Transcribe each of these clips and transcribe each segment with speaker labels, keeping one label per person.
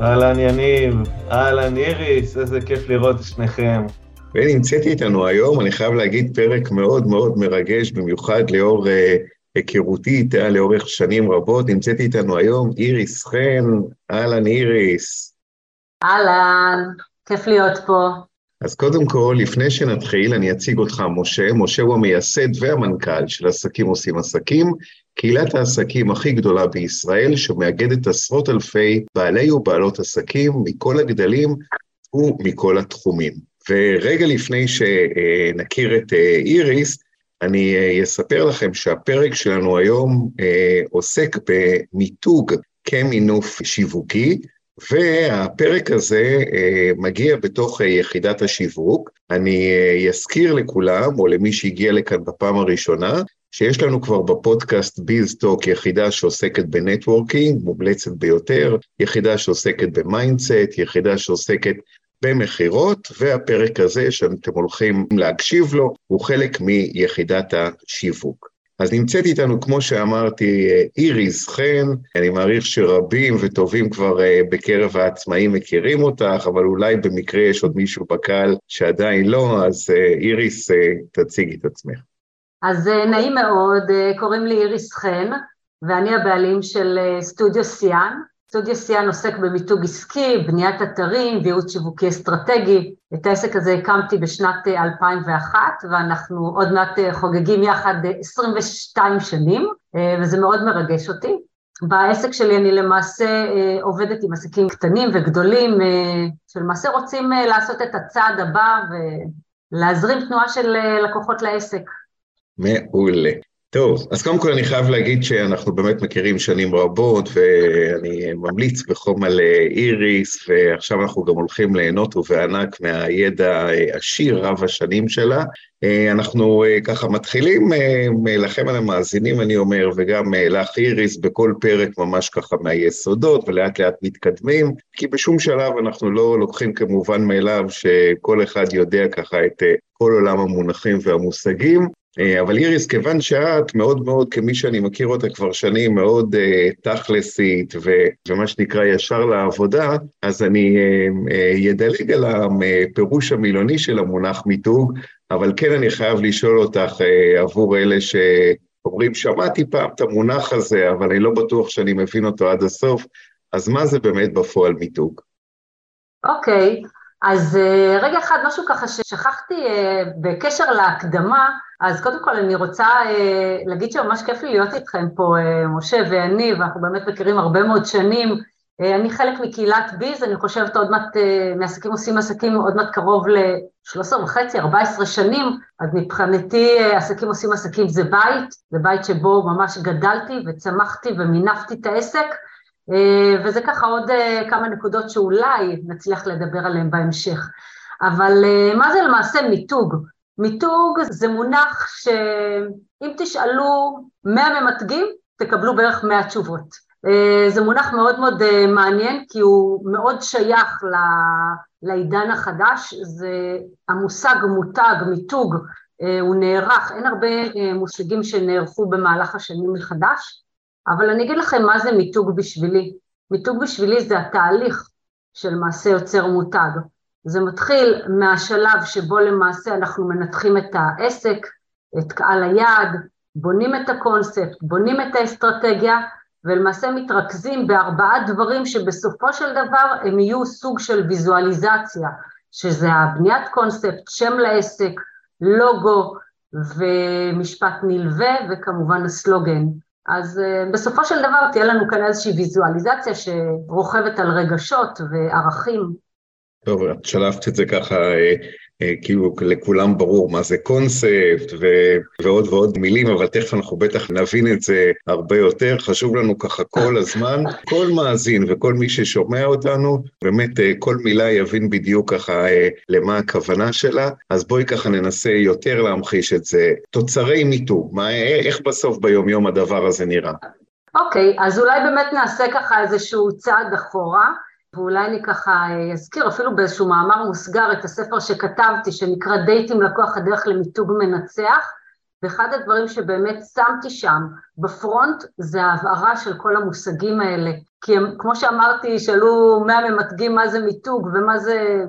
Speaker 1: אהלן יניב, אהלן איריס, איזה כיף לראות את שניכם.
Speaker 2: ונמצאת איתנו היום, אני חייב להגיד, פרק מאוד מאוד מרגש, במיוחד לאור uh, היכרותי איתה לאורך שנים רבות. נמצאת איתנו היום איריס חן, אהלן איריס.
Speaker 3: אהלן, כיף להיות פה.
Speaker 2: אז קודם כל, לפני שנתחיל, אני אציג אותך, משה. משה הוא המייסד והמנכ"ל של עסקים עושים עסקים, קהילת העסקים הכי גדולה בישראל, שמאגדת עשרות אלפי בעלי ובעלות עסקים מכל הגדלים ומכל התחומים. ורגע לפני שנכיר את אה, איריס, אני אה, אספר לכם שהפרק שלנו היום אה, עוסק במיתוג כמינוף שיווקי, והפרק הזה מגיע בתוך יחידת השיווק. אני אזכיר לכולם, או למי שהגיע לכאן בפעם הראשונה, שיש לנו כבר בפודקאסט ביזטוק יחידה שעוסקת ב networking, מומלצת ביותר, יחידה שעוסקת ב mindset, יחידה שעוסקת במכירות, והפרק הזה שאתם הולכים להקשיב לו הוא חלק מיחידת השיווק. אז נמצאת איתנו, כמו שאמרתי, איריס חן, אני מעריך שרבים וטובים כבר אה, בקרב העצמאים מכירים אותך, אבל אולי במקרה יש עוד מישהו בקהל שעדיין לא, אז אה, איריס, אה, תציגי את עצמך.
Speaker 3: אז אה, נעים מאוד, אה, קוראים לי איריס חן, ואני הבעלים של אה, סטודיו סיאן. סטודיו סיאן עוסק במיתוג עסקי, בניית אתרים, וייעוץ שיווקי אסטרטגי. את העסק הזה הקמתי בשנת 2001, ואנחנו עוד מעט חוגגים יחד 22 שנים, וזה מאוד מרגש אותי. בעסק שלי אני למעשה עובדת עם עסקים קטנים וגדולים, שלמעשה רוצים לעשות את הצעד הבא ולהזרים תנועה של לקוחות לעסק.
Speaker 2: מעולה. טוב, אז קודם כל אני חייב להגיד שאנחנו באמת מכירים שנים רבות, ואני ממליץ בחום על אה, איריס, ועכשיו אנחנו גם הולכים ליהנות ובענק מהידע העשיר רב השנים שלה. אה, אנחנו אה, ככה מתחילים לכם על המאזינים, אני אומר, וגם לך איריס, בכל פרק ממש ככה מהיסודות, ולאט לאט מתקדמים, כי בשום שלב אנחנו לא לוקחים כמובן מאליו שכל אחד יודע ככה את כל עולם המונחים והמושגים. אה, אבל איריס, כיוון שאת מאוד מאוד, כמי שאני מכיר אותה כבר שנים, מאוד uh, תכלסית ומה שנקרא ישר לעבודה, אז אני אדלג uh, uh, על הפירוש המילוני של המונח מיתוג, אבל כן אני חייב לשאול אותך uh, עבור אלה שאומרים, שמעתי פעם את המונח הזה, אבל אני לא בטוח שאני מבין אותו עד הסוף, אז מה זה באמת בפועל מיתוג?
Speaker 3: אוקיי, okay. אז אה, רגע אחד, משהו ככה ששכחתי אה, בקשר להקדמה, אז קודם כל אני רוצה אה, להגיד שממש כיף לי להיות איתכם פה, משה ואני, ואנחנו באמת מכירים הרבה מאוד שנים. אני חלק מקהילת ביז, אני חושבת עוד מעט, מעסקים עושים עסקים עוד מעט קרוב ל-13 וחצי, 14 שנים, אז מבחינתי עסקים עושים עסקים זה בית, זה בית שבו ממש גדלתי וצמחתי ומינפתי את העסק. אה, וזה ככה עוד אה, כמה נקודות שאולי נצליח לדבר עליהן בהמשך. אבל אה, מה זה למעשה מיתוג? מיתוג זה מונח שאם תשאלו 100 ממתגים, תקבלו בערך 100 תשובות. זה מונח מאוד מאוד מעניין כי הוא מאוד שייך לעידן החדש, זה המושג מותג, מיתוג, הוא נערך, אין הרבה מושגים שנערכו במהלך השנים מחדש, אבל אני אגיד לכם מה זה מיתוג בשבילי. מיתוג בשבילי זה התהליך של מעשה יוצר מותג. זה מתחיל מהשלב שבו למעשה אנחנו מנתחים את העסק, את קהל היעד, בונים את הקונספט, בונים את האסטרטגיה, ולמעשה מתרכזים בארבעה דברים שבסופו של דבר הם יהיו סוג של ויזואליזציה, שזה הבניית קונספט, שם לעסק, לוגו ומשפט נלווה, וכמובן הסלוגן. אז uh, בסופו של דבר תהיה לנו כאן איזושהי ויזואליזציה שרוכבת על רגשות וערכים.
Speaker 2: טוב, את שלפת את זה ככה אה, כאילו לכולם ברור מה זה קונספט ו- ועוד ועוד מילים, אבל תכף אנחנו בטח נבין את זה הרבה יותר. חשוב לנו ככה כל הזמן, כל מאזין וכל מי ששומע אותנו, באמת אה, כל מילה יבין בדיוק ככה אה, למה הכוונה שלה. אז בואי ככה ננסה יותר להמחיש את זה. תוצרי מה, איך בסוף ביומיום הדבר הזה נראה?
Speaker 3: אוקיי, okay, אז אולי באמת נעשה ככה איזשהו צעד אחורה. ואולי אני ככה אה, אזכיר אפילו באיזשהו מאמר מוסגר את הספר שכתבתי שנקרא דייטים לקוח הדרך למיתוג מנצח ואחד הדברים שבאמת שמתי שם בפרונט זה ההבהרה של כל המושגים האלה כי הם, כמו שאמרתי, שאלו מאה ממתגים מה זה מיתוג ומה זה,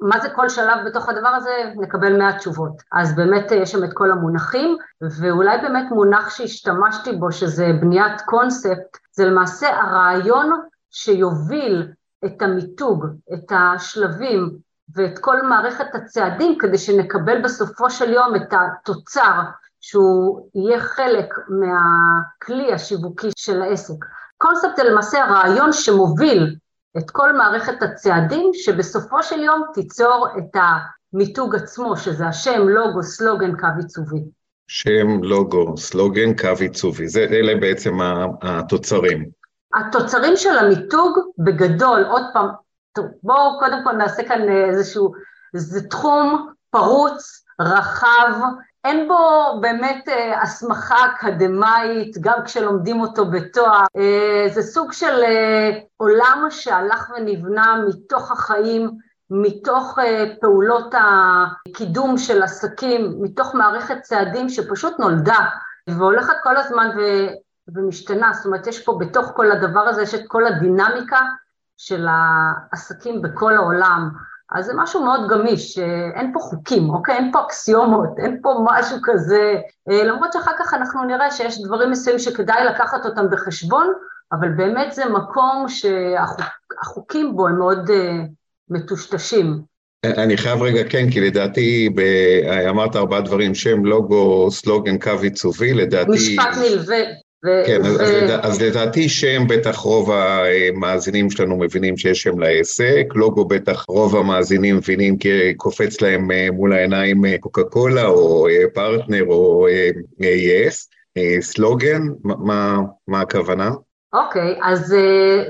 Speaker 3: מה זה כל שלב בתוך הדבר הזה, נקבל מאה תשובות. אז באמת אה, יש שם את כל המונחים, ואולי באמת מונח שהשתמשתי בו, שזה בניית קונספט, זה למעשה הרעיון שיוביל את המיתוג, את השלבים ואת כל מערכת הצעדים כדי שנקבל בסופו של יום את התוצר שהוא יהיה חלק מהכלי השיווקי של העסק. קונספט זה למעשה הרעיון שמוביל את כל מערכת הצעדים שבסופו של יום תיצור את המיתוג עצמו, שזה השם, לוגו, סלוגן, קו עיצובי.
Speaker 2: שם, לוגו, סלוגן, קו עיצובי, זה, אלה בעצם התוצרים.
Speaker 3: התוצרים של המיתוג בגדול, עוד פעם, בואו קודם כל נעשה כאן איזשהו, זה תחום פרוץ, רחב, אין בו באמת אה, הסמכה אקדמאית, גם כשלומדים אותו בתואר, אה, זה סוג של אה, עולם שהלך ונבנה מתוך החיים, מתוך פעולות הקידום של עסקים, מתוך מערכת צעדים שפשוט נולדה והולכת כל הזמן ומשתנה, זאת אומרת יש פה בתוך כל הדבר הזה, יש את כל הדינמיקה של העסקים בכל העולם, אז זה משהו מאוד גמיש, אין פה חוקים, אוקיי? אין פה אקסיומות, אין פה משהו כזה, אה, למרות שאחר כך אנחנו נראה שיש דברים מסוימים שכדאי לקחת אותם בחשבון, אבל באמת זה מקום שהחוקים שהחוק, בו הם מאוד uh, מטושטשים.
Speaker 2: אני חייב רגע, כן, כי לדעתי, ב... אמרת ארבעה דברים, שם, לוגו, סלוגן, קו עיצובי, לדעתי...
Speaker 3: משפט נלווה.
Speaker 2: כן, אז, אז לדעתי שם בטח רוב המאזינים שלנו מבינים שיש שם לעסק, לוגו בטח רוב המאזינים מבינים כי קופץ להם אה, מול העיניים אה, קוקה קולה או אה, פרטנר או יס, סלוגן, מה, מה הכוונה?
Speaker 3: אוקיי, okay, אז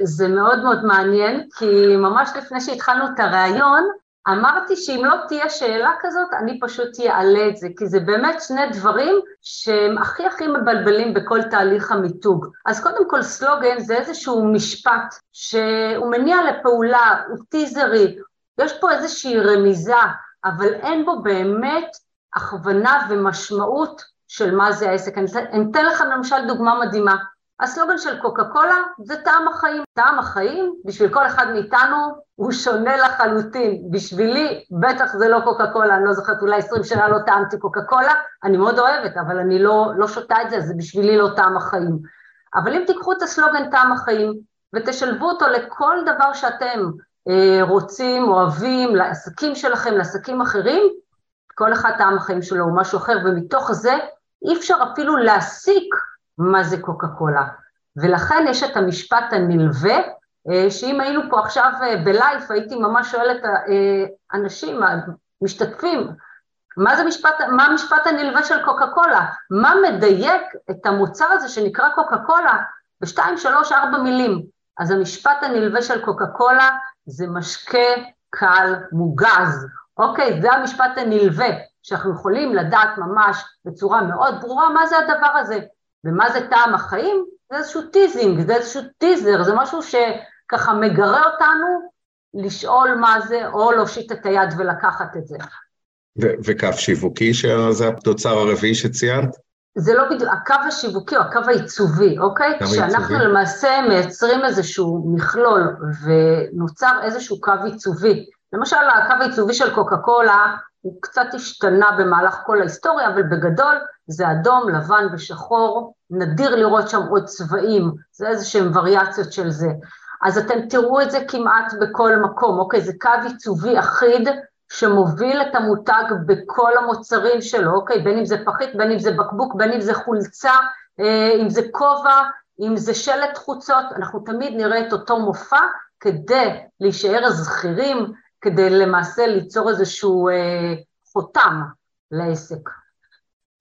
Speaker 3: זה מאוד מאוד מעניין, כי ממש לפני שהתחלנו את הריאיון, אמרתי שאם לא תהיה שאלה כזאת, אני פשוט אעלה את זה, כי זה באמת שני דברים שהם הכי הכי מבלבלים בכל תהליך המיתוג. אז קודם כל סלוגן זה איזשהו משפט שהוא מניע לפעולה, הוא טיזרי, יש פה איזושהי רמיזה, אבל אין בו באמת הכוונה ומשמעות של מה זה העסק. אני אתן לך למשל דוגמה מדהימה. הסלוגן של קוקה קולה זה טעם החיים. טעם החיים, בשביל כל אחד מאיתנו, הוא שונה לחלוטין. בשבילי, בטח זה לא קוקה קולה, אני לא זוכרת, אולי 20 שנה לא טעמתי קוקה קולה, אני מאוד אוהבת, אבל אני לא, לא שותה את זה, זה בשבילי לא טעם החיים. אבל אם תיקחו את הסלוגן טעם החיים, ותשלבו אותו לכל דבר שאתם אה, רוצים, אוהבים, לעסקים שלכם, לעסקים אחרים, כל אחד טעם החיים שלו הוא משהו אחר, ומתוך זה אי אפשר אפילו להסיק מה זה קוקה קולה. ולכן יש את המשפט הנלווה, אה, שאם היינו פה עכשיו אה, בלייב, הייתי ממש שואלת אה, אנשים, משתתפים, מה זה משפט, מה המשפט הנלווה של קוקה קולה? מה מדייק את המוצר הזה שנקרא קוקה קולה בשתיים, שלוש, ארבע מילים? אז המשפט הנלווה של קוקה קולה זה משקה קל מוגז, אוקיי? זה המשפט הנלווה, שאנחנו יכולים לדעת ממש בצורה מאוד ברורה מה זה הדבר הזה. ומה זה טעם החיים? זה איזשהו teasing, זה איזשהו טיזר, זה משהו שככה מגרה אותנו לשאול מה זה, או להושיט את היד ולקחת את זה.
Speaker 2: וקו שיווקי, שזה התוצר הרביעי שציינת?
Speaker 3: זה לא בדיוק, הקו השיווקי או הקו העיצובי, אוקיי? כשאנחנו למעשה מייצרים איזשהו מכלול ונוצר איזשהו קו עיצובי. למשל, הקו העיצובי של קוקה קולה הוא קצת השתנה במהלך כל ההיסטוריה, אבל בגדול זה אדום, לבן ושחור, נדיר לראות שם עוד צבעים, זה איזה שהם וריאציות של זה. אז אתם תראו את זה כמעט בכל מקום, אוקיי? זה קו עיצובי אחיד שמוביל את המותג בכל המוצרים שלו, אוקיי? בין אם זה פחית, בין אם זה בקבוק, בין אם זה חולצה, אה, אם זה כובע, אם זה שלט חוצות, אנחנו תמיד נראה את אותו מופע כדי להישאר זכירים, כדי למעשה ליצור איזשהו אה, חותם לעסק.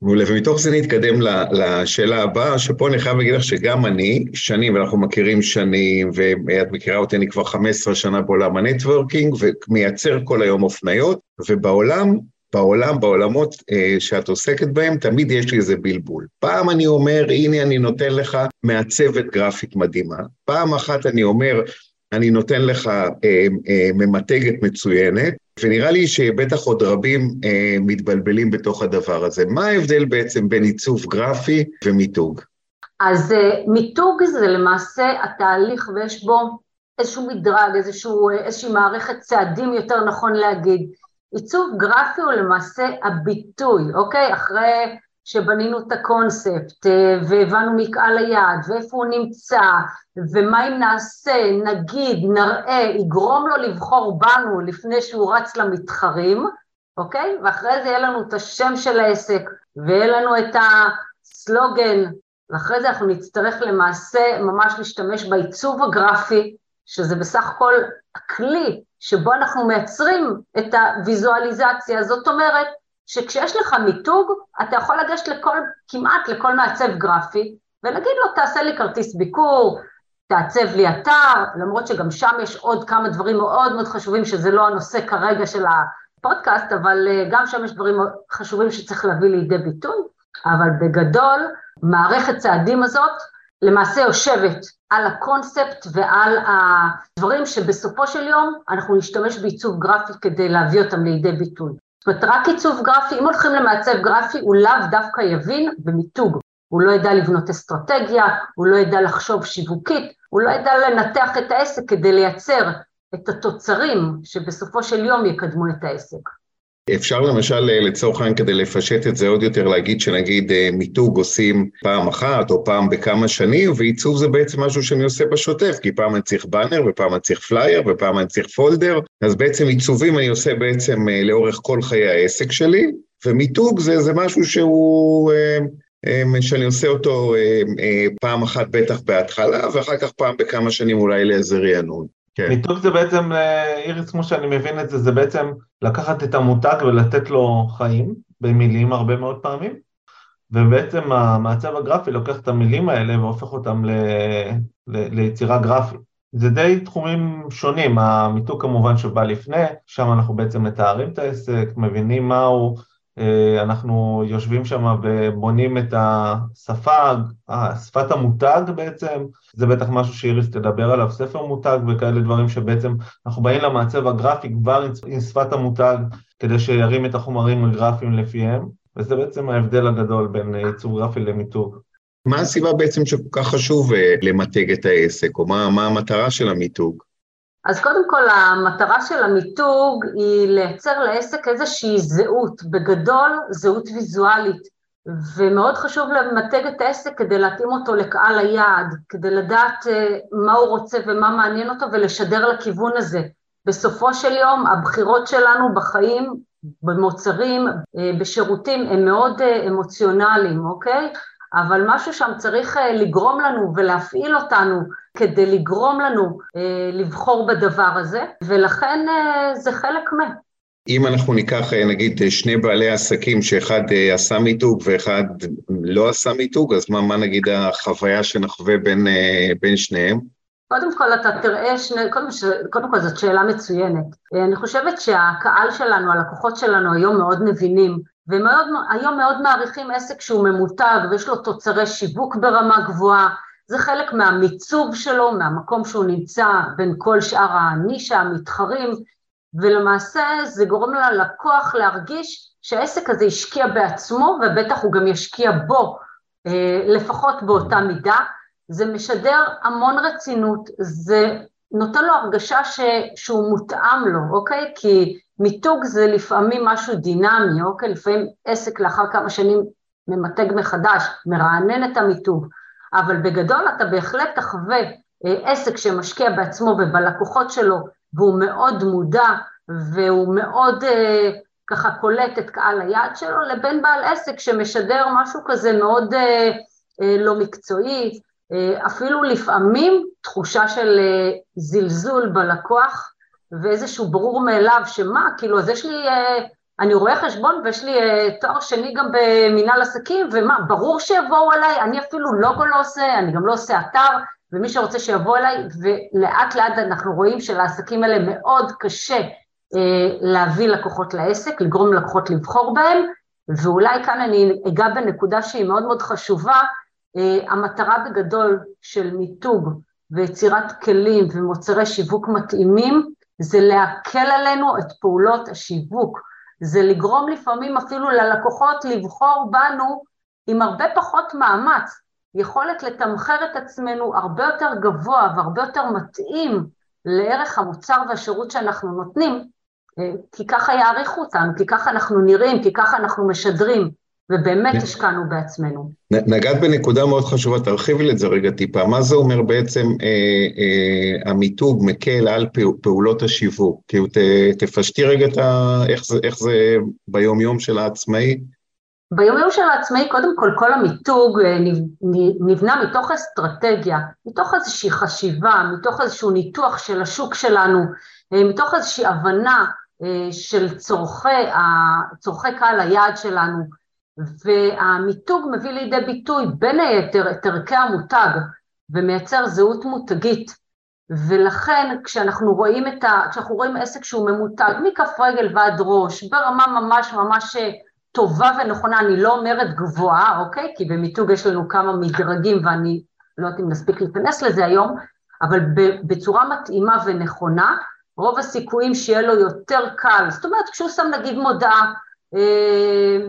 Speaker 2: מעולה, ומתוך זה נתקדם לשאלה הבאה, שפה אני חייב להגיד לך שגם אני, שנים, ואנחנו מכירים שנים, ואת מכירה אותי, אני כבר 15 שנה בעולם הנטוורקינג, ומייצר כל היום אופניות, ובעולם, בעולם, בעולמות אה, שאת עוסקת בהם, תמיד יש לי איזה בלבול. פעם אני אומר, הנה אני נותן לך מעצבת גרפית מדהימה, פעם אחת אני אומר, אני נותן לך אה, אה, ממתגת מצוינת, ונראה לי שבטח עוד רבים אה, מתבלבלים בתוך הדבר הזה. מה ההבדל בעצם בין עיצוב גרפי ומיתוג?
Speaker 3: אז אה, מיתוג זה למעשה התהליך ויש בו איזשהו מדרג, איזשהו, אה, איזושהי מערכת צעדים יותר נכון להגיד. עיצוב גרפי הוא למעשה הביטוי, אוקיי? אחרי שבנינו את הקונספט אה, והבנו מקהל היעד ואיפה הוא נמצא ומה אם נעשה, נגיד, נראה, יגרום לו לבחור בנו לפני שהוא רץ למתחרים, אוקיי? ואחרי זה יהיה לנו את השם של העסק ויהיה לנו את הסלוגן ואחרי זה אנחנו נצטרך למעשה ממש להשתמש בעיצוב הגרפי, שזה בסך הכל הכלי שבו אנחנו מייצרים את הוויזואליזציה, זאת אומרת שכשיש לך מיתוג, אתה יכול לגשת לכל, כמעט לכל מעצב גרפי, ולהגיד לו, תעשה לי כרטיס ביקור, תעצב לי אתר, למרות שגם שם יש עוד כמה דברים מאוד מאוד חשובים, שזה לא הנושא כרגע של הפודקאסט, אבל אה, גם שם יש דברים חשובים שצריך להביא לידי ביטוי, אבל בגדול, מערכת צעדים הזאת למעשה יושבת על הקונספט ועל הדברים שבסופו של יום אנחנו נשתמש בעיצוב גרפי כדי להביא אותם לידי ביטוי. זאת אומרת, רק עיצוב גרפי, אם הולכים למעצב גרפי, הוא לאו דווקא יבין במיתוג. הוא לא ידע לבנות אסטרטגיה, הוא לא ידע לחשוב שיווקית, הוא לא ידע לנתח את העסק כדי לייצר את התוצרים שבסופו של יום יקדמו את העסק.
Speaker 2: אפשר למשל אה, לצורך העניין כדי לפשט את זה עוד יותר להגיד שנגיד אה, מיתוג עושים פעם אחת או פעם בכמה שנים ועיצוב זה בעצם משהו שאני עושה בשוטף כי פעם אני צריך באנר ופעם אני צריך פלייר ופעם אני צריך פולדר אז בעצם עיצובים אני עושה בעצם אה, לאורך כל חיי העסק שלי ומיתוג זה, זה משהו שהוא שאני עושה אותו פעם אחת בטח בהתחלה ואחר כך פעם בכמה שנים אולי לאיזה רענון.
Speaker 1: כן. מיתוג זה בעצם, אה, איריס, כמו שאני מבין את זה, זה בעצם לקחת את המותג ולתת לו חיים, במילים הרבה מאוד פעמים, ובעצם המעצב הגרפי לוקח את המילים האלה והופך אותם ל, ל, ליצירה גרפית. זה די תחומים שונים, המיתוג כמובן שבא לפני, שם אנחנו בעצם מתארים את העסק, מבינים מהו, אנחנו יושבים שם ובונים את השפה, שפת המותג בעצם, זה בטח משהו שאיריס תדבר עליו, ספר מותג וכאלה דברים שבעצם אנחנו באים למעצב הגרפי כבר עם שפת המותג כדי שירים את החומרים הגרפיים לפיהם, וזה בעצם ההבדל הגדול בין עיצוב גרפי למיתוג.
Speaker 2: מה הסיבה בעצם שכל כך חשוב אה, למתג את העסק, או מה, מה המטרה של המיתוג?
Speaker 3: אז קודם כל המטרה של המיתוג היא לייצר לעסק איזושהי זהות, בגדול זהות ויזואלית, ומאוד חשוב למתג את העסק כדי להתאים אותו לקהל היעד, כדי לדעת אה, מה הוא רוצה ומה מעניין אותו ולשדר לכיוון הזה. בסופו של יום הבחירות שלנו בחיים, במוצרים, אה, בשירותים, הם מאוד אה, אמוציונליים, אוקיי? אבל משהו שם צריך לגרום לנו ולהפעיל אותנו כדי לגרום לנו אה, לבחור בדבר הזה, ולכן אה, זה חלק מה.
Speaker 2: אם אנחנו ניקח אה, נגיד שני בעלי עסקים שאחד אה, עשה מיתוג ואחד לא עשה מיתוג, אז מה, מה נגיד החוויה שנחווה בין, אה, בין שניהם?
Speaker 3: קודם כל אתה תראה שני, קודם, ש... קודם כל זאת שאלה מצוינת. אני חושבת שהקהל שלנו, הלקוחות שלנו היום מאוד מבינים, והיום מאוד מעריכים עסק שהוא ממותג ויש לו תוצרי שיווק ברמה גבוהה, זה חלק מהמיצוב שלו, מהמקום שהוא נמצא בין כל שאר הנישה, המתחרים, ולמעשה זה גורם ללקוח להרגיש שהעסק הזה השקיע בעצמו, ובטח הוא גם ישקיע בו, אה, לפחות באותה מידה. זה משדר המון רצינות, זה נותן לו הרגשה ש, שהוא מותאם לו, אוקיי? כי מיתוג זה לפעמים משהו דינמי, אוקיי? לפעמים עסק לאחר כמה שנים ממתג מחדש, מרענן את המיתוג. אבל בגדול אתה בהחלט תחווה אה, עסק שמשקיע בעצמו ובלקוחות שלו, והוא מאוד מודע והוא מאוד אה, ככה קולט את קהל היעד שלו, לבין בעל עסק שמשדר משהו כזה מאוד אה, לא מקצועי, אפילו לפעמים תחושה של זלזול בלקוח, ואיזשהו ברור מאליו, שמה, כאילו, אז יש לי, אה, אני רואה חשבון ויש לי אה, תואר שני גם במנהל עסקים, ומה, ברור שיבואו אליי, אני אפילו לוגו לא עושה, אני גם לא עושה אתר, ומי שרוצה שיבוא אליי, ולאט לאט אנחנו רואים שלעסקים האלה מאוד קשה אה, להביא לקוחות לעסק, לגרום לקוחות לבחור בהם, ואולי כאן אני אגע בנקודה שהיא מאוד מאוד חשובה, המטרה בגדול של מיתוג ויצירת כלים ומוצרי שיווק מתאימים, זה להקל עלינו את פעולות השיווק, זה לגרום לפעמים אפילו ללקוחות לבחור בנו עם הרבה פחות מאמץ, יכולת לתמחר את עצמנו הרבה יותר גבוה והרבה יותר מתאים לערך המוצר והשירות שאנחנו נותנים, אה, כי ככה יעריכו אותנו, כי ככה אנחנו נראים, כי ככה אנחנו משדרים, ובאמת השקענו בעצמנו.
Speaker 2: נגעת בנקודה מאוד חשובה, תרחיבי את זה רגע טיפה. מה זה אומר בעצם אה, אה, המיתוג מקל על פעולות השיווק? כאילו ת, תפשטי רגע את ה, איך, זה, איך זה ביום-יום של העצמאי.
Speaker 3: ביומיום של העצמאי, קודם כל, כל המיתוג אה, נבנה מתוך אסטרטגיה, מתוך איזושהי חשיבה, מתוך איזשהו ניתוח של השוק שלנו, אה, מתוך איזושהי הבנה אה, של צורכי, צורכי קהל היעד שלנו, והמיתוג מביא לידי ביטוי בין היתר את ערכי המותג ומייצר זהות מותגית. ולכן כשאנחנו רואים את ה... כשאנחנו רואים עסק שהוא ממותג מכף רגל ועד ראש, ברמה ממש ממש טובה ונכונה, אני לא אומרת גבוהה, אוקיי? כי במיתוג יש לנו כמה מדרגים ואני לא יודעת אם נספיק להיכנס לזה היום, אבל בצורה מתאימה ונכונה, רוב הסיכויים שיהיה לו יותר קל, זאת אומרת כשהוא שם נגיד מודעה אה,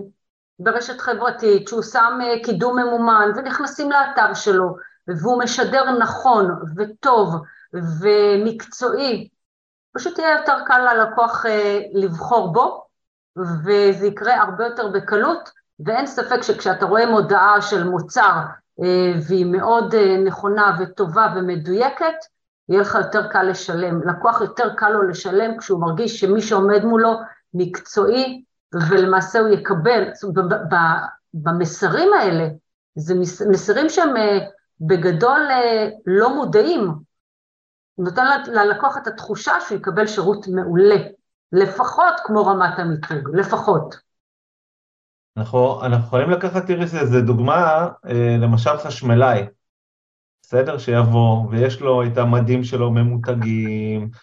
Speaker 3: ברשת חברתית, כשהוא שם אה, קידום ממומן ונכנסים לאתר שלו והוא משדר נכון וטוב ומקצועי, פשוט יהיה יותר קל ללקוח אה, לבחור בו וזה יקרה הרבה יותר בקלות, ואין ספק שכשאתה רואה מודעה של מוצר אה, והיא מאוד נכונה וטובה ומדויקת, יהיה לך יותר קל לשלם. לקוח יותר קל לו לשלם כשהוא מרגיש שמי שעומד מולו מקצועי, ולמעשה הוא יקבל, במסרים האלה, זה מסרים שהם אה, בגדול לא מודעים, נותן ללקוח את התחושה שהוא יקבל שירות מעולה. לפחות כמו רמת המיתוג, לפחות.
Speaker 1: אנחנו, אנחנו יכולים לקחת, איריס, איזה דוגמה, אה, למשל חשמלאי, בסדר? שיבוא, ויש לו את המדים שלו ממותגים, אה,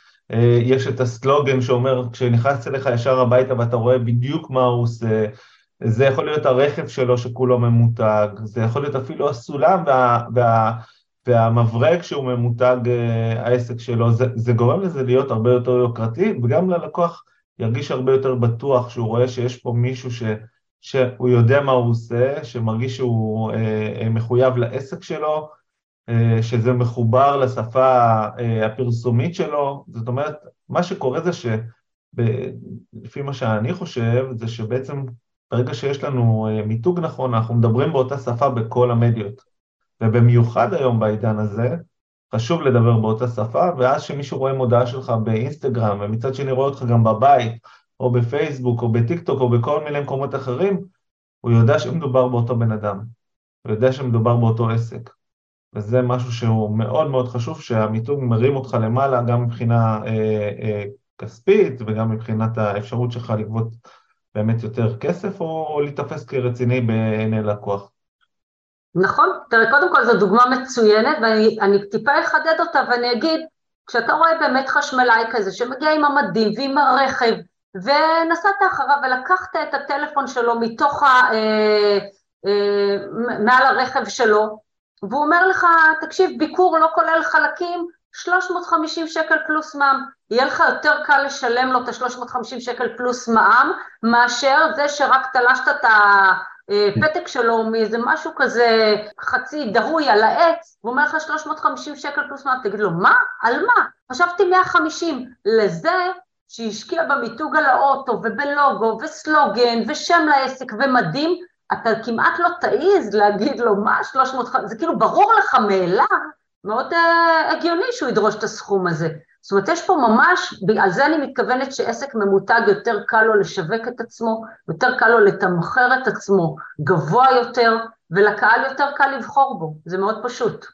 Speaker 1: יש את הסלוגן שאומר, כשנכנס אליך ישר הביתה ואתה רואה בדיוק מה הוא עושה, זה יכול להיות הרכב שלו שכולו ממותג, זה יכול להיות אפילו הסולם וה, וה, והמברג שהוא ממותג אה, העסק שלו, זה, זה גורם לזה להיות הרבה יותר יוקרתי, וגם ללקוח ירגיש הרבה יותר בטוח שהוא רואה שיש פה מישהו ש, שהוא יודע מה הוא עושה, שמרגיש שהוא אה, אה מחויב לעסק שלו, אה, שזה מחובר לשפה אה, הפרסומית שלו, זאת אומרת, מה שקורה זה שלפי מה שאני חושב, זה שבעצם ברגע שיש לנו אה, מיתוג נכון, אנחנו מדברים באותה שפה בכל המדיות. ובמיוחד היום בעידן הזה, חשוב לדבר באותה שפה, ואז כשמישהו רואה מודעה שלך באינסטגרם, ומצד שני רואה אותך גם בבית, או בפייסבוק, או בטיקטוק, או בכל מיני מקומות אחרים, הוא יודע שמדובר באותו בן אדם, הוא יודע שמדובר באותו עסק. וזה משהו שהוא מאוד מאוד חשוב, שהמיתוג מרים אותך למעלה גם מבחינה אה, אה, כספית וגם מבחינת האפשרות שלך לגבות באמת יותר כסף, או, או להיתפס כרציני בעיני לקוח.
Speaker 3: נכון, תראה, קודם כל זו דוגמה מצוינת, ואני טיפה אחדד אותה ואני אגיד, כשאתה רואה באמת חשמלאי כזה שמגיע עם המדים ועם הרכב, ונסעת אחריו ולקחת את הטלפון שלו מתוך ה... אה, אה, מעל הרכב שלו, והוא אומר לך, תקשיב, ביקור לא כולל חלקים, 350 שקל פלוס מע"מ, יהיה לך יותר קל לשלם לו את ה-350 שקל פלוס מע"מ, מאשר זה שרק תלשת את ה... אה, שלו מאיזה משהו כזה חצי דהוי על העץ, והוא אומר לך 350 שקל פלוס מע"מ, תגיד לו, מה? על מה? חשבתי 150. לזה שהשקיע במיתוג על האוטו ובלוגו וסלוגן ושם לעסק ומדים, אתה כמעט לא תעיז להגיד לו, מה 350, זה כאילו ברור לך מאליו, מאוד uh, הגיוני שהוא ידרוש את הסכום הזה. זאת אומרת, יש פה ממש, על זה אני מתכוונת שעסק ממותג יותר קל לו לשווק את עצמו, יותר קל לו לתמחר את עצמו גבוה יותר, ולקהל יותר קל לבחור בו, זה מאוד פשוט.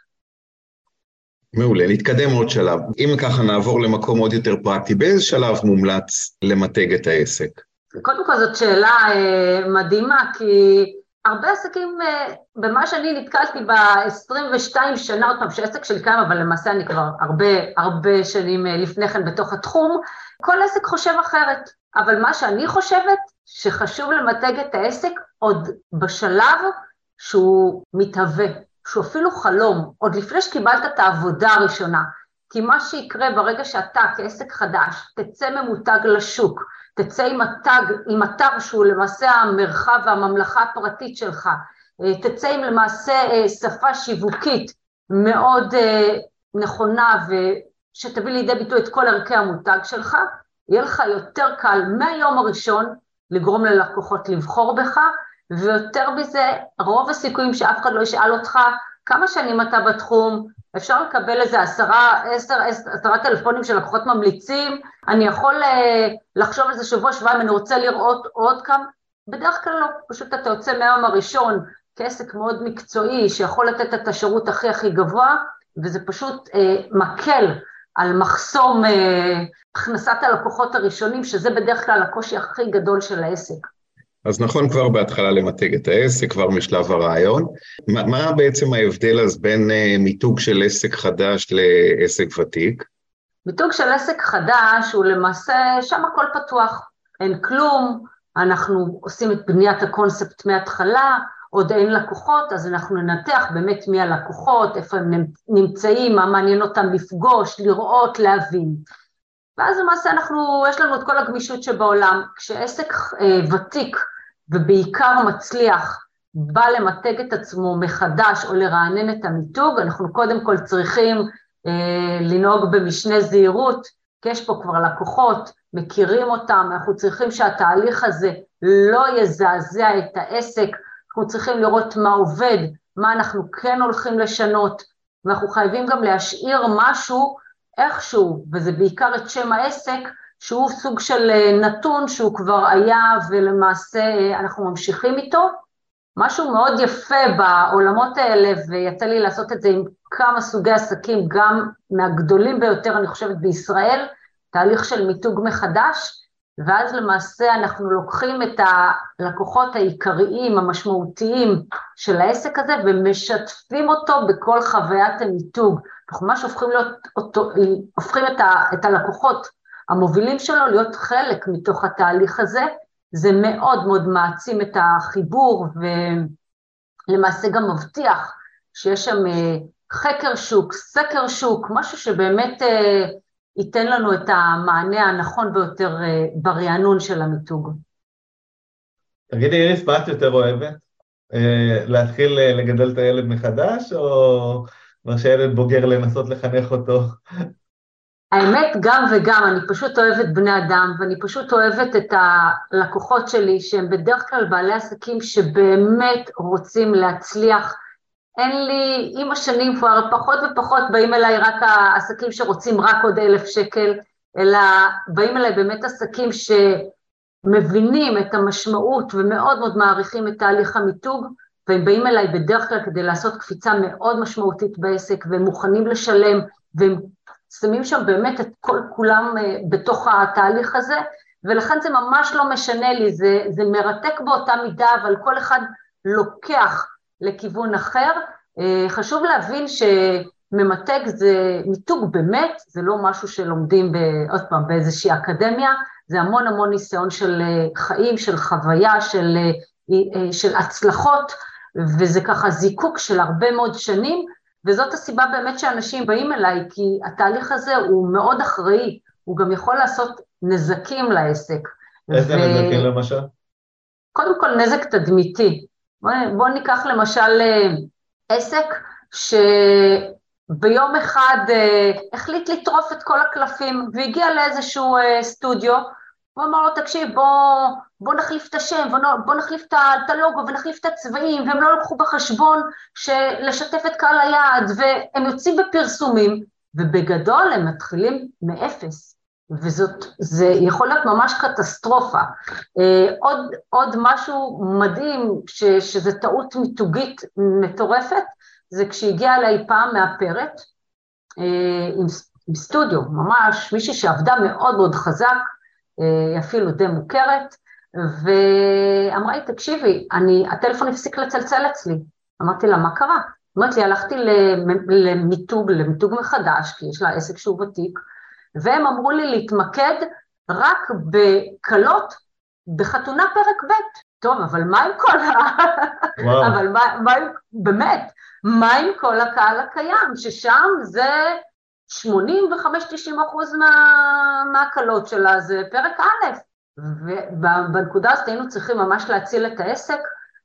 Speaker 2: מעולה, נתקדם עוד שלב. אם ככה נעבור למקום עוד יותר פרקטי, באיזה שלב מומלץ למתג את העסק?
Speaker 3: קודם כל זאת שאלה אה, מדהימה, כי הרבה עסקים, אה, במה שאני נתקלתי ב-22 שנה, עוד פעם, שעסק שלי קיים, אבל למעשה אני כבר הרבה, הרבה שנים אה, לפני כן בתוך התחום, כל עסק חושב אחרת. אבל מה שאני חושבת, שחשוב למתג את העסק עוד בשלב שהוא מתהווה, שהוא אפילו חלום, עוד לפני שקיבלת את העבודה הראשונה. כי מה שיקרה ברגע שאתה כעסק חדש תצא ממותג לשוק, תצא עם התג, עם אתר שהוא למעשה המרחב והממלכה הפרטית שלך, אה, תצא עם למעשה אה, שפה שיווקית מאוד אה, נכונה ושתביא לידי ביטוי את כל ערכי המותג שלך, יהיה לך יותר קל מהיום הראשון לגרום ללקוחות לבחור בך, ויותר מזה, רוב הסיכויים שאף אחד לא ישאל אותך כמה שנים אתה בתחום, אפשר לקבל איזה עשרה, עשר, עשרה טלפונים של לקוחות ממליצים, אני יכול uh, לחשוב על זה שבוע, שבועיים, אני רוצה לראות עוד כמה, בדרך כלל לא, פשוט אתה יוצא מהיום הראשון כעסק מאוד מקצועי, שיכול לתת את השירות הכי הכי גבוה, וזה פשוט uh, מקל על מחסום uh, הכנסת הלקוחות הראשונים, שזה בדרך כלל הקושי הכי גדול של העסק.
Speaker 2: אז נכון כבר בהתחלה למתג את העסק, כבר משלב הרעיון. מה, מה בעצם ההבדל אז בין uh, מיתוג של עסק חדש לעסק ותיק?
Speaker 3: מיתוג של עסק חדש הוא למעשה, שם הכל פתוח, אין כלום, אנחנו עושים את בניית הקונספט מההתחלה, עוד אין לקוחות, אז אנחנו ננתח באמת מי הלקוחות, איפה הם נמצאים, מה מעניין אותם לפגוש, לראות, להבין. ואז למעשה אנחנו, יש לנו את כל הגמישות שבעולם. כשעסק אה, ותיק ובעיקר מצליח בא למתג את עצמו מחדש או לרענן את המיתוג, אנחנו קודם כל צריכים אה, לנהוג במשנה זהירות, כי יש פה כבר לקוחות, מכירים אותם, אנחנו צריכים שהתהליך הזה לא יזעזע את העסק, אנחנו צריכים לראות מה עובד, מה אנחנו כן הולכים לשנות, ואנחנו חייבים גם להשאיר משהו איכשהו, וזה בעיקר את שם העסק, שהוא סוג של אה, נתון שהוא כבר היה ולמעשה אה, אנחנו ממשיכים איתו. משהו מאוד יפה בעולמות האלה, ויצא לי לעשות את זה עם כמה סוגי עסקים, גם מהגדולים ביותר, אני חושבת, בישראל, תהליך של מיתוג מחדש, ואז למעשה אנחנו לוקחים את הלקוחות העיקריים, המשמעותיים של העסק הזה, ומשתפים אותו בכל חוויית המיתוג. אנחנו ממש הופכים, להיות אותו, הופכים את, ה, את הלקוחות המובילים שלו להיות חלק מתוך התהליך הזה, זה מאוד מאוד מעצים את החיבור ולמעשה גם מבטיח שיש שם אה, חקר שוק, סקר שוק, משהו שבאמת אה, ייתן לנו את המענה הנכון ביותר אה, ברענון של המיתוג.
Speaker 1: תגידי, איריס, מה את יותר אוהבת? להתחיל לגדל את הילד מחדש, או מה שילד בוגר לנסות לחנך אותו?
Speaker 3: האמת, גם וגם, אני פשוט אוהבת בני אדם, ואני פשוט אוהבת את הלקוחות שלי, שהם בדרך כלל בעלי עסקים שבאמת רוצים להצליח. אין לי, עם השנים כבר פחות ופחות באים אליי רק העסקים שרוצים רק עוד אלף שקל, אלא באים אליי באמת עסקים שמבינים את המשמעות ומאוד מאוד מעריכים את תהליך המיתוג, והם באים אליי בדרך כלל כדי לעשות קפיצה מאוד משמעותית בעסק, והם מוכנים לשלם, והם שמים שם באמת את כל כולם אה, בתוך התהליך הזה, ולכן זה ממש לא משנה לי, זה, זה מרתק באותה מידה, אבל כל אחד לוקח לכיוון אחר. אה, חשוב להבין שממתג זה מיתוג באמת, זה לא משהו שלומדים, ב, עוד פעם, באיזושהי אקדמיה, זה המון המון ניסיון של אה, חיים, של חוויה, של, של הצלחות, וזה ככה זיקוק של הרבה מאוד שנים, וזאת הסיבה באמת שאנשים באים אליי, כי התהליך הזה הוא מאוד אחראי, הוא גם יכול לעשות נזקים לעסק.
Speaker 1: איזה ו... נזקים למשל?
Speaker 3: קודם כל נזק תדמיתי. בואו בוא ניקח למשל אה, עסק שביום אחד אה, החליט לטרוף את כל הקלפים והגיע לאיזשהו אה, סטודיו, הוא אמר לו, תקשיב, בוא, בוא נחליף את השם, בוא, נחליף את הלוגו ונחליף את הצבעים, והם לא לקחו בחשבון לשתף את קהל היעד, והם יוצאים בפרסומים, ובגדול הם מתחילים מאפס. וזאת, זה יכול להיות ממש קטסטרופה. אה, עוד, עוד משהו מדהים, ש, שזה טעות מיתוגית מטורפת, זה כשהגיעה אליי פעם מאפרת, עם, עם סטודיו, ממש מישהי שעבדה מאוד מאוד חזק, היא אפילו די מוכרת, ואמרה לי, תקשיבי, אני, הטלפון הפסיק לצלצל אצלי. אמרתי לה, מה קרה? אומרת לי, הלכתי למיתוג, למיתוג מחדש, כי יש לה עסק שהוא ותיק, והם אמרו לי להתמקד רק בקלות בחתונה פרק ב'. טוב, אבל מה עם כל ה... אבל מה, מה עם... באמת, מה עם כל הקהל הקיים, ששם זה 85-90 אחוז מה, מהקלות שלה זה פרק א', ובנקודה הזאת היינו צריכים ממש להציל את העסק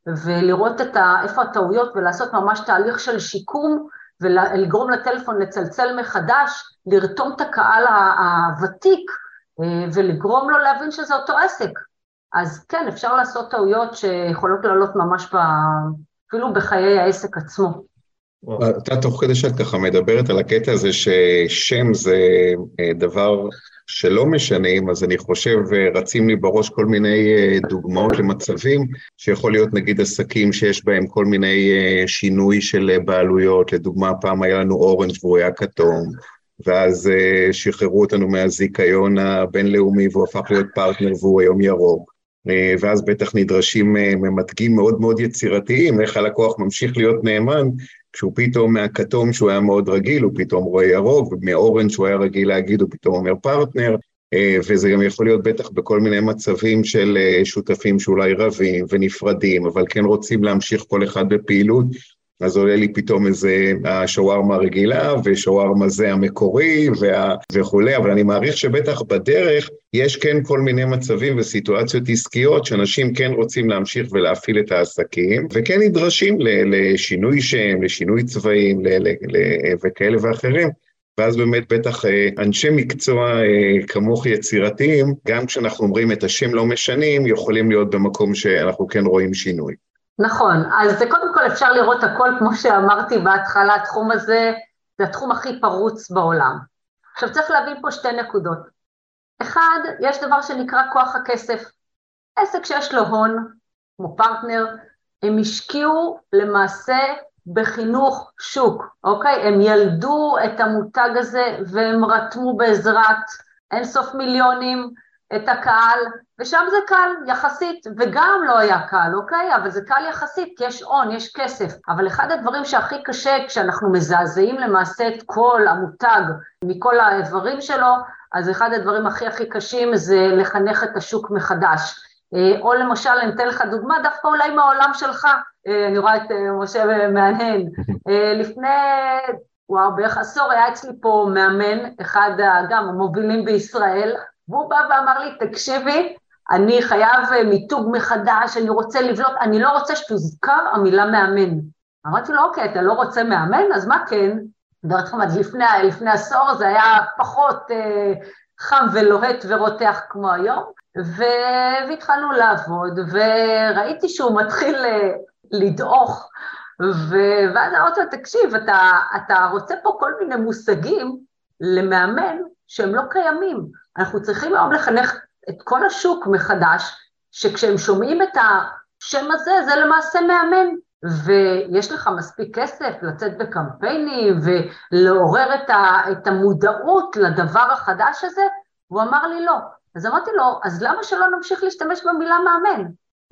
Speaker 3: ולראות את ה, איפה הטעויות ולעשות ממש תהליך של שיקום ולגרום לטלפון לצלצל מחדש, לרתום את הקהל הוותיק אה, ולגרום לו להבין שזה אותו עסק. אז כן, אפשר לעשות טעויות שיכולות לעלות ממש ב, אפילו בחיי העסק עצמו.
Speaker 2: אתה תוך כדי שאת ככה מדברת על הקטע הזה ששם זה אה, דבר שלא משנים, אז אני חושב, אה, רצים לי בראש כל מיני אה, דוגמאות למצבים, שיכול להיות נגיד עסקים שיש בהם כל מיני שינוי של בעלויות, לדוגמה פעם היה לנו אורנג' והוא היה כתום, ואז שחררו אותנו מהזיכיון הבינלאומי והוא הפך להיות פרטנר והוא היום ירוק. ואז בטח נדרשים ממתגים מאוד מאוד יצירתיים, איך הלקוח ממשיך להיות נאמן כשהוא פתאום מהכתום שהוא היה מאוד רגיל, הוא פתאום רואה ירוק, ומאורנג' שהוא היה רגיל להגיד, הוא פתאום אומר פרטנר, אה, וזה גם יכול להיות בטח בכל מיני מצבים של אה, שותפים שאולי רבים ונפרדים, אבל כן רוצים להמשיך כל אחד בפעילות, אז עולה לי פתאום איזה השווארמה הרגילה, ושווארמה זה המקורי וה... וכולי, אבל אני מעריך שבטח בדרך יש כן כל מיני מצבים וסיטואציות עסקיות שאנשים כן רוצים להמשיך ולהפעיל את העסקים, וכן נדרשים לשינוי שם, לשינוי צבעים ל... ל... ל... וכאלה ואחרים. ואז באמת בטח אה, אנשי מקצוע אה, כמוך יצירתיים, גם כשאנחנו אומרים את השם לא משנים, יכולים להיות במקום שאנחנו כן רואים שינוי.
Speaker 3: נכון, אז זה קודם כל אפשר לראות הכל, כמו שאמרתי בהתחלה, התחום הזה זה התחום הכי פרוץ בעולם. עכשיו צריך להבין פה שתי נקודות. אחד, יש דבר שנקרא כוח הכסף. עסק שיש לו הון, כמו פרטנר, הם השקיעו למעשה בחינוך שוק, אוקיי? הם ילדו את המותג הזה והם רתמו בעזרת אינסוף מיליונים את הקהל, ושם זה קל יחסית, וגם לא היה קל, אוקיי? אבל זה קל יחסית, כי יש הון, יש כסף. אבל אחד הדברים שהכי קשה כשאנחנו מזעזעים למעשה את כל המותג מכל האיברים שלו, אז אחד הדברים הכי הכי קשים זה לחנך את השוק מחדש. אה, או למשל, אני אתן לך דוגמה, דווקא אולי מהעולם שלך, אה, אני רואה את אה, משה מהנהן. לפני, וואו, בערך עשור היה אצלי פה מאמן, אחד גם המובילים בישראל, והוא בא ואמר לי, תקשיבי, אני חייב אה, מיתוג מחדש, אני רוצה לבלוט, אני לא רוצה שתוזכר המילה מאמן. אמרתי לו, אוקיי, אתה לא רוצה מאמן? אז מה כן? דרך אגב, לפני, לפני עשור זה היה פחות אה, חם ולוהט ורותח כמו היום, ו... והתחלנו לעבוד, וראיתי שהוא מתחיל אה, לדעוך, ו... ואז אמרתי לו, תקשיב, אתה, אתה רוצה פה כל מיני מושגים למאמן שהם לא קיימים. אנחנו צריכים היום לחנך את כל השוק מחדש, שכשהם שומעים את השם הזה, זה למעשה מאמן. ויש לך מספיק כסף לצאת בקמפיינים ולעורר את, ה, את המודעות לדבר החדש הזה? הוא אמר לי לא. אז אמרתי לו, אז למה שלא נמשיך להשתמש במילה מאמן?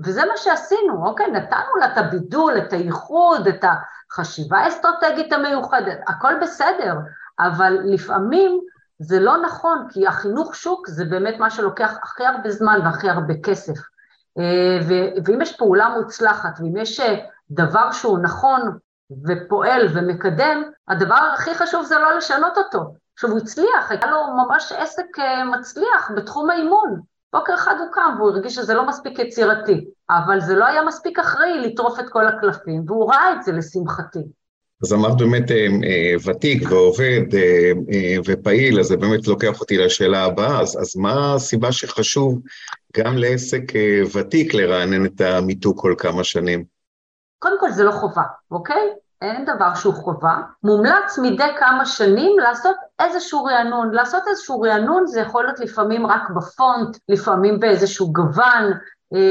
Speaker 3: וזה מה שעשינו, אוקיי? נתנו לה את הבידול, את הייחוד, את החשיבה האסטרטגית המיוחדת, הכל בסדר, אבל לפעמים זה לא נכון, כי החינוך שוק זה באמת מה שלוקח הכי הרבה זמן והכי הרבה כסף. אה, ואם יש פעולה מוצלחת, ואם יש אה, דבר שהוא נכון ופועל ומקדם, הדבר הכי חשוב זה לא לשנות אותו. עכשיו הוא הצליח, היה לו ממש עסק אה, מצליח בתחום האימון. בוקר אחד הוא קם והוא הרגיש שזה לא מספיק יצירתי, אבל זה לא היה מספיק אחראי לטרוף את כל הקלפים, והוא ראה את זה לשמחתי.
Speaker 2: אז אמרת באמת אה, אה, ותיק ועובד אה, ופעיל, אז זה באמת לוקח אותי לשאלה הבאה, אז, אז מה הסיבה שחשוב גם לעסק ותיק לרענן את המיתוג כל כמה שנים?
Speaker 3: קודם כל זה לא חובה, אוקיי? אין דבר שהוא חובה. מומלץ מדי כמה שנים לעשות איזשהו רענון. לעשות איזשהו רענון זה יכול להיות לפעמים רק בפונט, לפעמים באיזשהו גוון,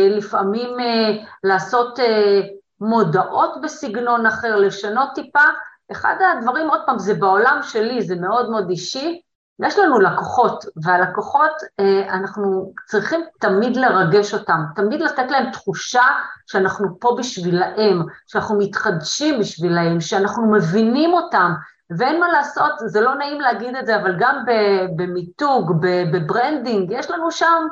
Speaker 3: לפעמים לעשות מודעות בסגנון אחר, לשנות טיפה. אחד הדברים, עוד פעם, זה בעולם שלי, זה מאוד מאוד אישי, יש לנו לקוחות, והלקוחות, אה, אנחנו צריכים תמיד לרגש אותם, תמיד לתת להם תחושה שאנחנו פה בשבילהם, שאנחנו מתחדשים בשבילהם, שאנחנו מבינים אותם, ואין מה לעשות, זה לא נעים להגיד את זה, אבל גם במיתוג, ב branding, יש לנו שם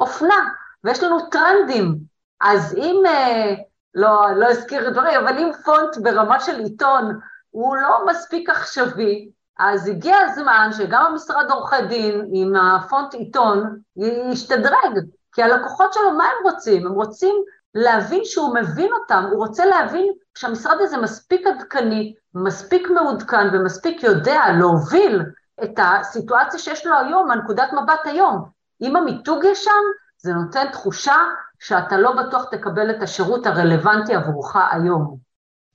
Speaker 3: אופנה, ויש לנו טרנדים. אז אם, אה, לא, לא אזכיר דברים, אבל אם פונט ברמה של עיתון הוא לא מספיק עכשווי, אז הגיע הזמן שגם המשרד עורכי דין עם הפונט עיתון ישתדרג, כי הלקוחות שלו, מה הם רוצים? הם רוצים להבין שהוא מבין אותם, הוא רוצה להבין שהמשרד הזה מספיק עדכני, מספיק מעודכן ומספיק יודע להוביל את הסיטואציה שיש לו היום, מהנקודת מבט היום. אם המיתוג יש שם, זה נותן תחושה שאתה לא בטוח תקבל את השירות הרלוונטי עבורך היום.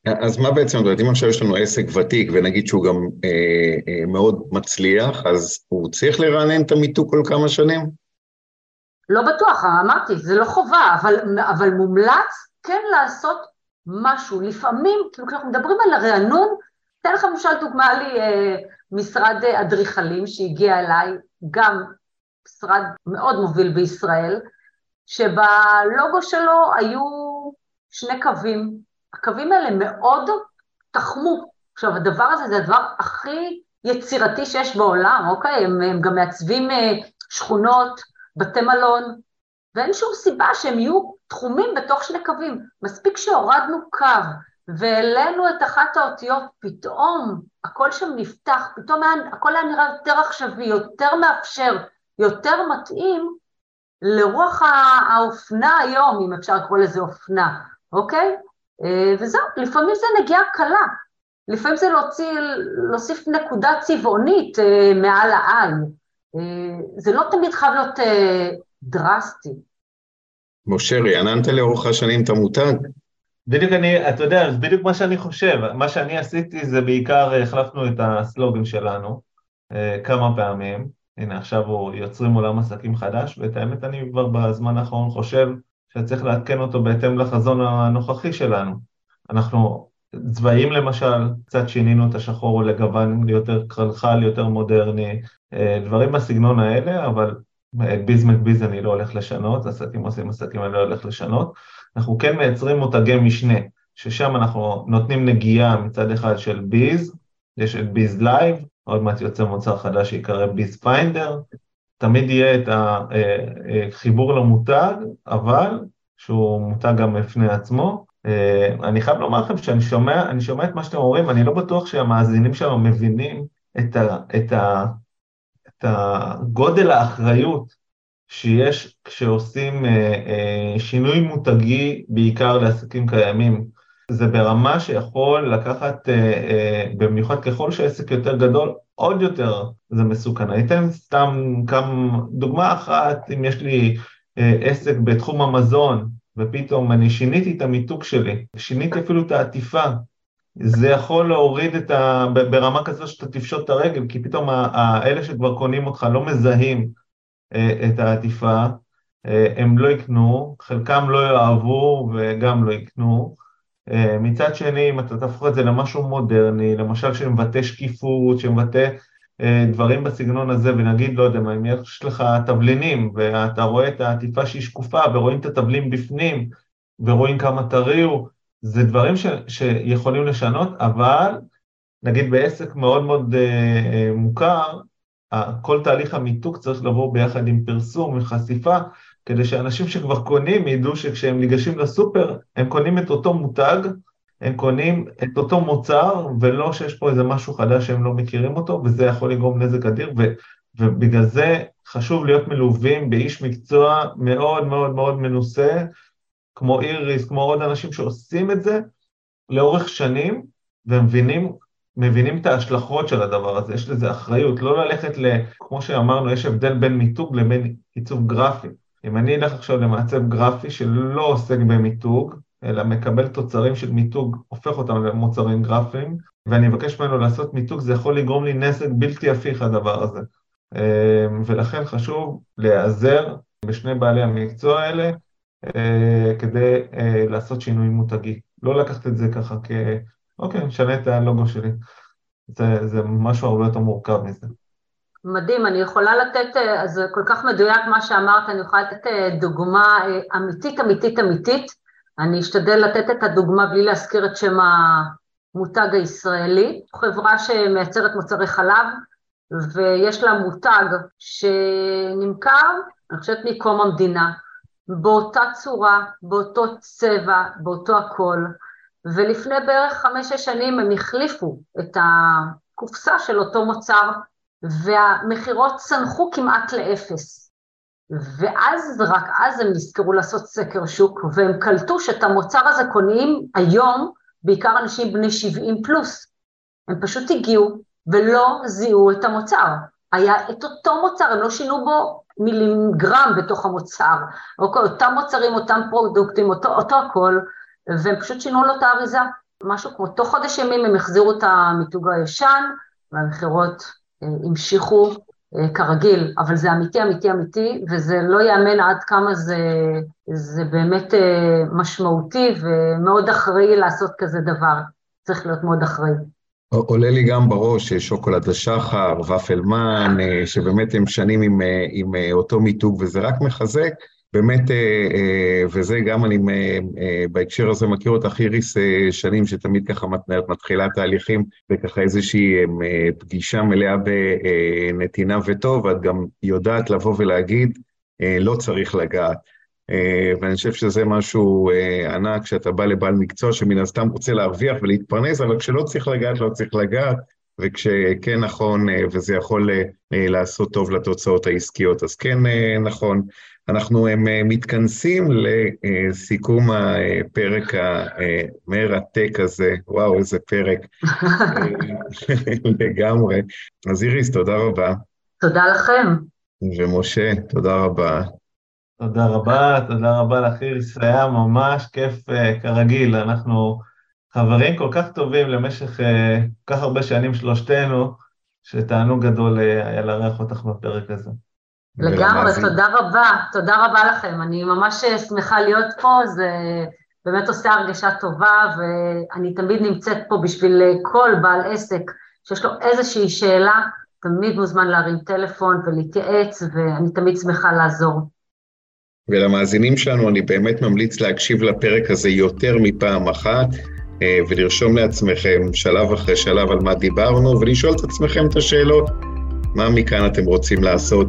Speaker 2: אז מה בעצם, זאת אומרת, אם עכשיו יש לנו עסק ותיק ונגיד שהוא גם אה, אה, מאוד מצליח, אז הוא צריך לרענן את המיתוג כל כמה שנים?
Speaker 3: לא בטוח, אמרתי, זה לא חובה, אבל, אבל מומלץ כן לעשות משהו. לפעמים, כאילו כשאנחנו מדברים על הרענון, אתן לך למשל דוגמה לי אה, משרד אדריכלים שהגיע אליי, גם משרד מאוד מוביל בישראל, שבלוגו שלו היו שני קווים. הקווים האלה מאוד תחמו. עכשיו, הדבר הזה זה הדבר הכי יצירתי שיש בעולם, אוקיי? הם, הם גם מעצבים אה, שכונות, בתי מלון, ואין שום סיבה שהם יהיו תחומים בתוך שני קווים. מספיק שהורדנו קו והעלינו את אחת האותיות, פתאום הכל שם נפתח, פתאום הכל היה נראה יותר עכשווי, יותר מאפשר, יותר מתאים לרוח האופנה היום, אם אפשר לקרוא לזה אופנה, אוקיי? אה, וזהו, לפעמים זה נגיעה קלה, לפעמים זה להוציא, להוסיף נקודה צבעונית אה, מעל העין, אה, זה לא תמיד חייב להיות דרסטי.
Speaker 2: משה, רעננת לאורך השנים את המותג?
Speaker 1: בדיוק אני, אתה יודע, זה בדיוק מה שאני חושב, מה שאני עשיתי זה בעיקר החלפנו את הסלוגן שלנו כמה פעמים, הנה עכשיו הוא יוצרים עולם עסקים חדש, ואת האמת אני כבר בזמן האחרון חושב שצריך לעדכן אותו בהתאם לחזון הנוכחי שלנו. אנחנו צבעים למשל, קצת שינינו את השחור לגוון ליותר קרנחל, יותר מודרני, אה, דברים בסגנון האלה, אבל את ביז מקביז אני לא הולך לשנות, עסקים עושים עסקים אני לא הולך לשנות. אנחנו כן מייצרים מותגי משנה, ששם אנחנו נותנים נגיעה מצד אחד של ביז, יש את Biz Live, עוד מעט יוצא מוצר חדש שיקרא Biz Finder, תמיד יהיה את החיבור אה, אה, למותג, אבל שהוא מותג גם בפני עצמו. אה, אני חייב לומר לכם שאני שומע, אני שומע את מה שאתם אומרים, אני לא בטוח שהמאזינים שלנו מבינים את, ה, את, ה, את הגודל האחריות שיש כשעושים שינוי מותגי בעיקר לעסקים קיימים. זה ברמה שיכול לקחת, במיוחד ככל שהעסק יותר גדול, עוד יותר זה מסוכן. אני אתן סתם כמה, דוגמה אחת, אם יש לי אה, עסק בתחום המזון, ופתאום אני שיניתי את המיתוג שלי, שיניתי אפילו את העטיפה, זה יכול להוריד את ה... ברמה כזו שאתה תפשוט את הרגל, כי פתאום האלה שכבר קונים אותך לא מזהים אה, את העטיפה, אה, הם לא יקנו, חלקם לא יאהבו וגם לא יקנו. אה, מצד שני, אם אתה תהפוך את זה למשהו מודרני, למשל שמבטא שקיפות, שמבטא אה, דברים בסגנון הזה, ונגיד, לא יודע מה, אם יש לך תבלינים, ואתה רואה את העטיפה שהיא שקופה, ורואים את התבלין בפנים, ורואים כמה טרי הוא, זה דברים ש, שיכולים לשנות, אבל נגיד בעסק מאוד מאוד uh, מוכר, כל תהליך המיתוג צריך לבוא ביחד עם פרסום, וחשיפה, כדי שאנשים שכבר קונים ידעו שכשהם ניגשים לסופר, הם קונים את אותו מותג, הם קונים את אותו מוצר, ולא שיש פה איזה משהו חדש שהם לא מכירים אותו, וזה יכול לגרום נזק אדיר, ו, ובגלל זה חשוב להיות מלווים באיש מקצוע מאוד מאוד מאוד מנוסה, כמו איריס, כמו עוד אנשים שעושים את זה לאורך שנים, ומבינים מבינים את ההשלכות של הדבר הזה, יש לזה אחריות, לא ללכת ל... כמו שאמרנו, יש הבדל בין מיתוג לבין עיצוב גרפי. אם אני אלך עכשיו למעצב גרפי שלא עוסק במיתוג, אלא מקבל תוצרים של מיתוג, הופך אותם למוצרים גרפיים, ואני אבקש ממנו לעשות מיתוג, זה יכול לגרום לי נזק בלתי הפיך הדבר הזה. אמ, ולכן חשוב להיעזר בשני בעלי המקצוע האלה אה, כדי אה, לעשות שינוי מותגי. לא לקחת את זה ככה אוקיי, נשנה את הלוגו שלי. זה, זה משהו הרבה יותר מורכב מזה.
Speaker 3: מדהים, אני יכולה לתת, אה, זה כל כך מדויק מה שאמרת, אני יכולה לתת אה, דוגמה אה, אמיתית, אמיתית, אמיתית. אני אשתדל לתת את הדוגמה בלי להזכיר את שם המותג הישראלי. חברה שמייצרת מוצרי חלב, ויש לה מותג שנמכר, אני חושבת מקום המדינה, באותה צורה, באותו צבע, באותו הכל, ולפני בערך חמש-שש שנים הם החליפו את הקופסה של אותו מוצר והמכירות צנחו כמעט לאפס. ואז, רק אז הם נזכרו לעשות סקר שוק, והם קלטו שאת המוצר הזה קונים היום בעיקר אנשים בני 70 פלוס. הם פשוט הגיעו ולא זיהו את המוצר. היה את אותו מוצר, הם לא שינו בו מיליגרם בתוך המוצר. אוקיי, אותם מוצרים, אותם פרודוקטים, אותו, אותו הכל, והם פשוט שינו לו את האריזה. משהו כמו תוך חודש ימים הם החזירו את המיתוג הישן, והמכירות המשיכו אה, כרגיל, אבל זה אמיתי, אמיתי, אמיתי, וזה לא ייאמן עד כמה זה, זה באמת אה, משמעותי ומאוד אחראי לעשות כזה דבר. צריך להיות מאוד אחראי.
Speaker 2: עולה לי גם בראש שוקולד השחר, ופלמן, שבאמת הם שנים עם, עם אותו מיתוג, וזה רק מחזק באמת, אה, אה, וזה גם אני אה, בהקשר הזה מכיר אותך, איריס, שנים שתמיד ככה מתחילה תהליכים וככה איזושהי פגישה מלאה בנתינה וטוב, ואת גם יודעת לבוא ולהגיד, לא צריך לגעת. ואני חושב שזה משהו ענק, שאתה בא לבעל מקצוע שמן הסתם רוצה להרוויח ולהתפרנס, אבל כשלא צריך לגעת, לא צריך לגעת, וכשכן נכון, וזה יכול לעשות טוב לתוצאות העסקיות, אז כן נכון. אנחנו אה, מתכנסים לסיכום הפרק המרתק הזה, וואו, איזה פרק, לגמרי. אז איריס, תודה רבה.
Speaker 3: תודה לכם.
Speaker 2: ומשה, תודה רבה.
Speaker 1: תודה רבה, תודה רבה לך איריס, היה ממש כיף כרגיל, אנחנו חברים כל כך טובים למשך uh, כל כך הרבה שנים שלושתנו, שתענוג גדול uh, היה לארח אותך בפרק הזה.
Speaker 3: לגמרי, תודה רבה, תודה רבה לכם. אני ממש שמחה להיות פה, זה באמת עושה הרגשה טובה, ואני תמיד נמצאת פה בשביל כל בעל עסק שיש לו איזושהי שאלה, תמיד מוזמן להרים טלפון ולהתייעץ, ואני תמיד שמחה לעזור.
Speaker 2: ולמאזינים שלנו, אני באמת ממליץ להקשיב לפרק הזה יותר מפעם אחת, אה, ולרשום לעצמכם שלב אחרי שלב על מה דיברנו, ולשאול את עצמכם את השאלות, מה מכאן אתם רוצים לעשות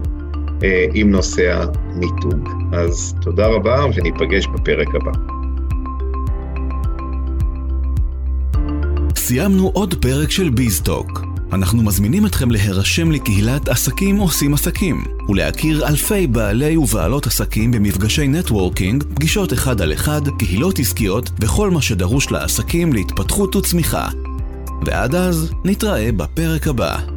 Speaker 2: אה, עם נושא המיתוג. אז תודה רבה וניפגש בפרק הבא.
Speaker 4: סיימנו עוד פרק של ביזטוק. אנחנו מזמינים אתכם להירשם לקהילת עסקים עושים עסקים ולהכיר אלפי בעלי ובעלות עסקים במפגשי נטוורקינג, פגישות אחד על אחד, קהילות עסקיות וכל מה שדרוש לעסקים להתפתחות וצמיחה. ועד אז, נתראה בפרק הבא.